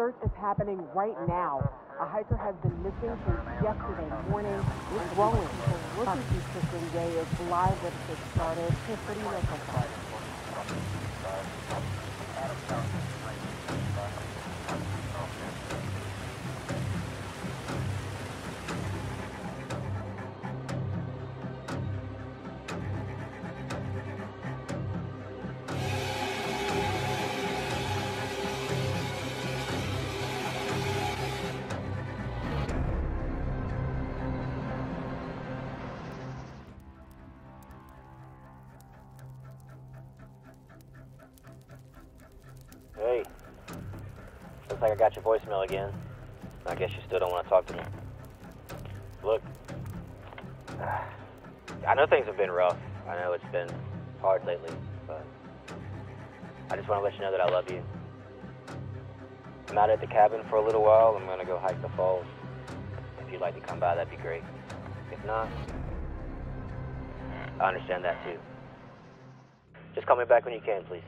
search is happening right now. A hiker has been missing since yesterday morning. It's growing. Fox News Kristen Day is live with it started. Tiffany Local Looks like I got your voicemail again. I guess you still don't want to talk to me. Look, I know things have been rough. I know it's been hard lately, but I just want to let you know that I love you. I'm out at the cabin for a little while. I'm going to go hike the falls. If you'd like to come by, that'd be great. If not, I understand that too. Just call me back when you can, please.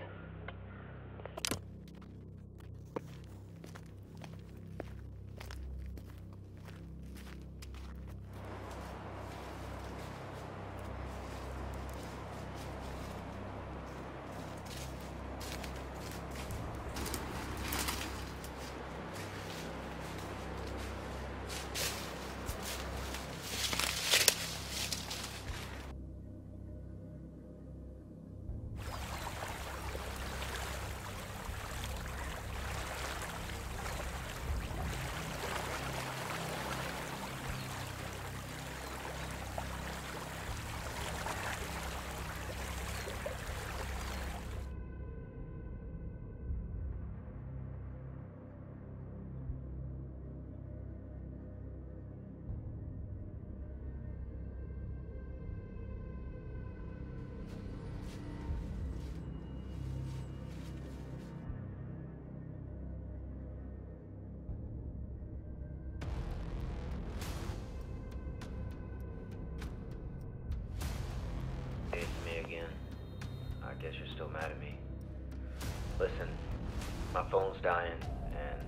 My phone's dying, and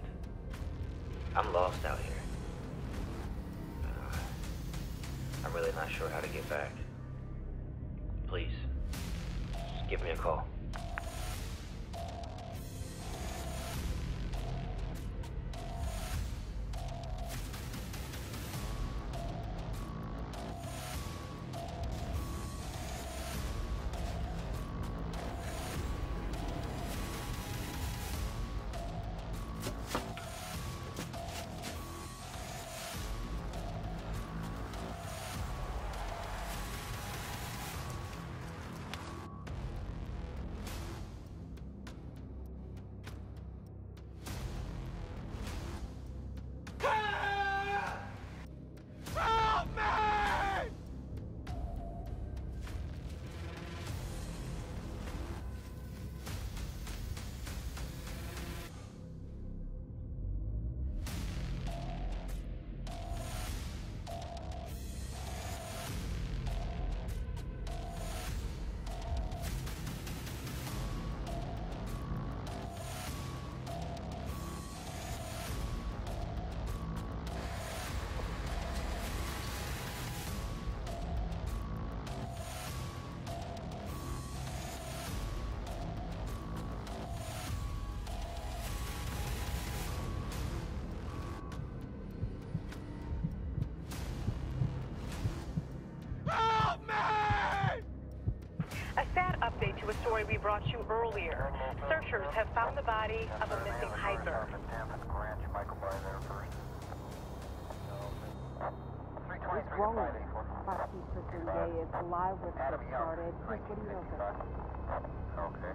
I'm lost out here. Uh, I'm really not sure how to get back. Please, just give me a call. Story we brought you earlier. Searchers have found the body of a missing hiker. It's growing. Fox News Kristen Day is live with it started. Tiffany Local Okay.